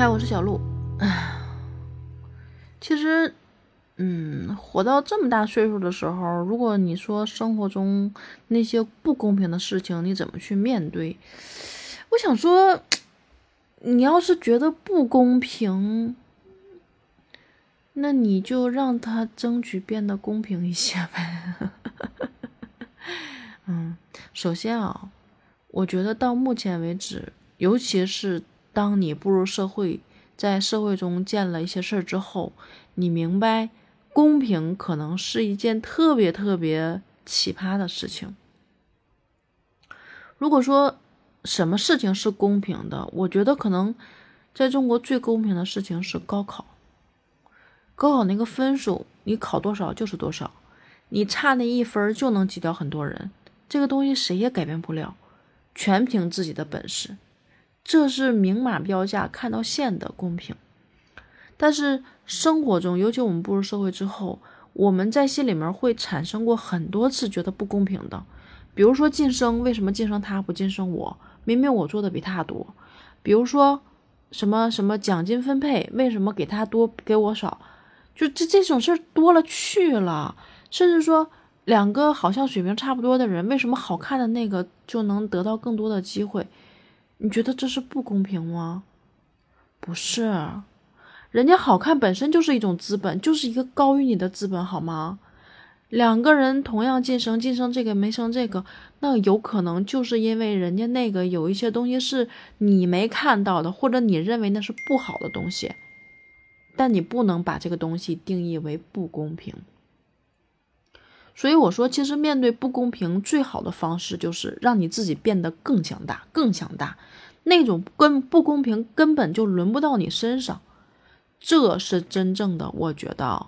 嗨，我是小鹿。唉，其实，嗯，活到这么大岁数的时候，如果你说生活中那些不公平的事情，你怎么去面对？我想说，你要是觉得不公平，那你就让他争取变得公平一些呗。嗯，首先啊，我觉得到目前为止，尤其是当你步入社会，在社会中见了一些事儿之后，你明白公平可能是一件特别特别奇葩的事情。如果说什么事情是公平的，我觉得可能在中国最公平的事情是高考。高考那个分数，你考多少就是多少，你差那一分就能挤掉很多人。这个东西谁也改变不了，全凭自己的本事，这是明码标价、看到线的公平。但是生活中，尤其我们步入社会之后，我们在心里面会产生过很多次觉得不公平的，比如说晋升，为什么晋升他不晋升我？明明我做的比他多。比如说什么什么奖金分配，为什么给他多给我少？就这这种事儿多了去了，甚至说。两个好像水平差不多的人，为什么好看的那个就能得到更多的机会？你觉得这是不公平吗？不是，人家好看本身就是一种资本，就是一个高于你的资本，好吗？两个人同样晋升，晋升这个没升这个，那有可能就是因为人家那个有一些东西是你没看到的，或者你认为那是不好的东西，但你不能把这个东西定义为不公平。所以我说，其实面对不公平，最好的方式就是让你自己变得更强大、更强大。那种跟不公平根本就轮不到你身上，这是真正的。我觉得，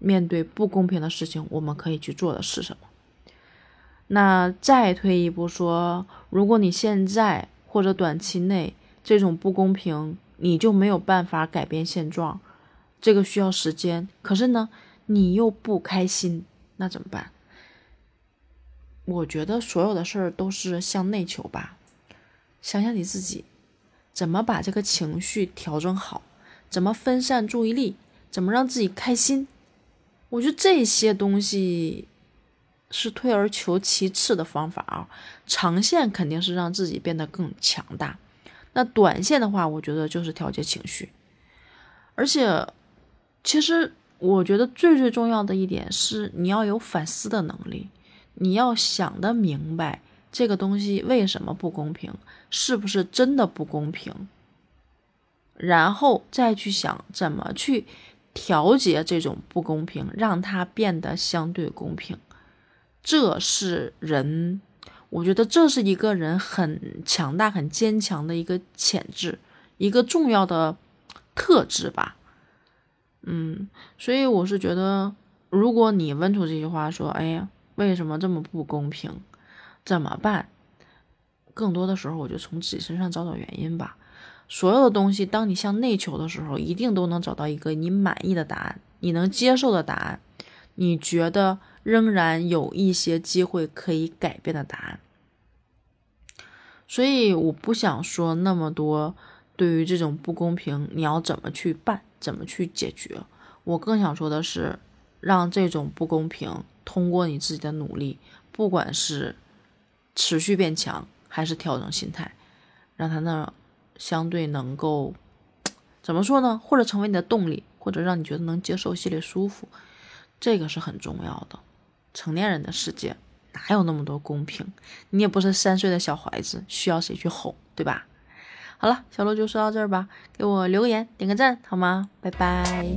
面对不公平的事情，我们可以去做的是什么？那再退一步说，如果你现在或者短期内这种不公平，你就没有办法改变现状，这个需要时间。可是呢，你又不开心。那怎么办？我觉得所有的事儿都是向内求吧。想想你自己，怎么把这个情绪调整好，怎么分散注意力，怎么让自己开心。我觉得这些东西是退而求其次的方法啊。长线肯定是让自己变得更强大。那短线的话，我觉得就是调节情绪。而且，其实。我觉得最最重要的一点是，你要有反思的能力，你要想得明白这个东西为什么不公平，是不是真的不公平，然后再去想怎么去调节这种不公平，让它变得相对公平。这是人，我觉得这是一个人很强大、很坚强的一个潜质，一个重要的特质吧。嗯，所以我是觉得，如果你问出这句话说：“哎呀，为什么这么不公平？怎么办？”更多的时候，我就从自己身上找找原因吧。所有的东西，当你向内求的时候，一定都能找到一个你满意的答案，你能接受的答案，你觉得仍然有一些机会可以改变的答案。所以，我不想说那么多。对于这种不公平，你要怎么去办？怎么去解决？我更想说的是，让这种不公平通过你自己的努力，不管是持续变强，还是调整心态，让他那相对能够怎么说呢？或者成为你的动力，或者让你觉得能接受，心里舒服，这个是很重要的。成年人的世界哪有那么多公平？你也不是三岁的小孩子，需要谁去哄，对吧？好了，小鹿就说到这儿吧，给我留个言，点个赞好吗？拜拜。